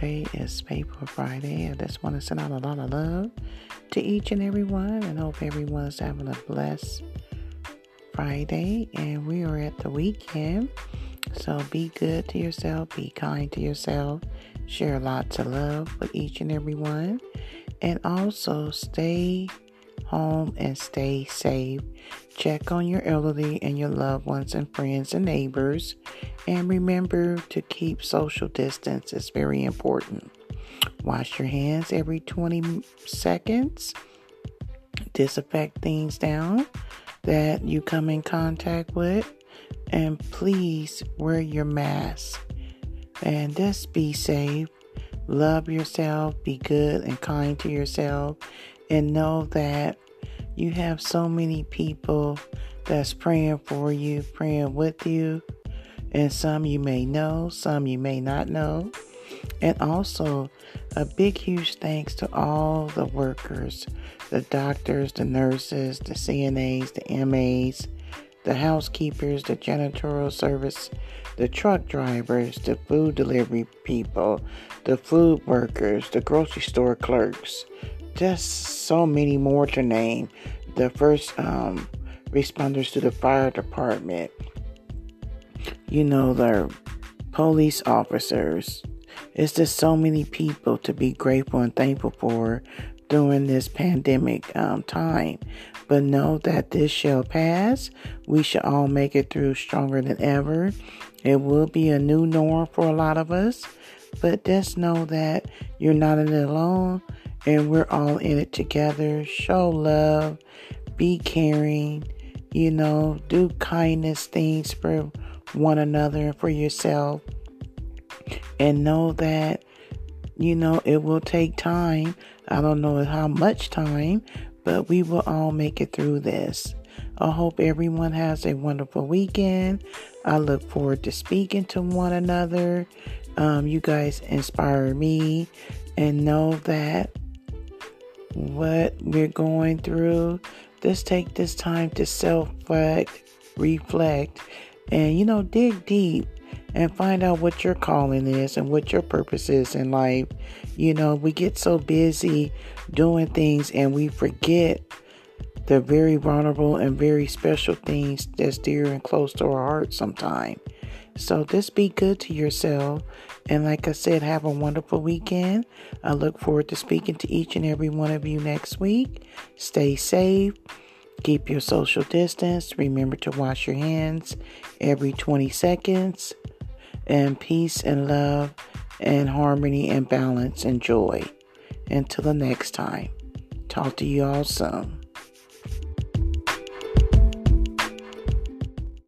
Today is Faith Friday. I just want to send out a lot of love to each and every one and hope everyone's having a blessed Friday. And we are at the weekend. So be good to yourself, be kind to yourself, share lots of love with each and every one. And also stay home and stay safe. Check on your elderly and your loved ones and friends and neighbors. And remember to keep social distance, it's very important. Wash your hands every 20 seconds. Disinfect things down that you come in contact with. And please wear your mask. And just be safe. Love yourself. Be good and kind to yourself and know that you have so many people that's praying for you, praying with you, and some you may know, some you may not know. And also, a big, huge thanks to all the workers the doctors, the nurses, the CNAs, the MAs, the housekeepers, the janitorial service, the truck drivers, the food delivery people, the food workers, the grocery store clerks, just so many more to name. The first um, responders to the fire department, you know, the police officers. It's just so many people to be grateful and thankful for during this pandemic um, time. But know that this shall pass. We shall all make it through stronger than ever. It will be a new norm for a lot of us. But just know that you're not alone and we're all in it together. Show love, be caring, you know, do kindness things for one another for yourself. And know that, you know, it will take time. I don't know how much time, but we will all make it through this. I hope everyone has a wonderful weekend. I look forward to speaking to one another. Um, you guys inspire me and know that what we're going through, just take this time to self reflect, and you know, dig deep and find out what your calling is and what your purpose is in life. You know, we get so busy doing things and we forget the very vulnerable and very special things that's dear and close to our hearts sometimes. So just be good to yourself. And like I said, have a wonderful weekend. I look forward to speaking to each and every one of you next week. Stay safe. Keep your social distance. Remember to wash your hands every 20 seconds. And peace and love and harmony and balance and joy. Until the next time. Talk to you all soon.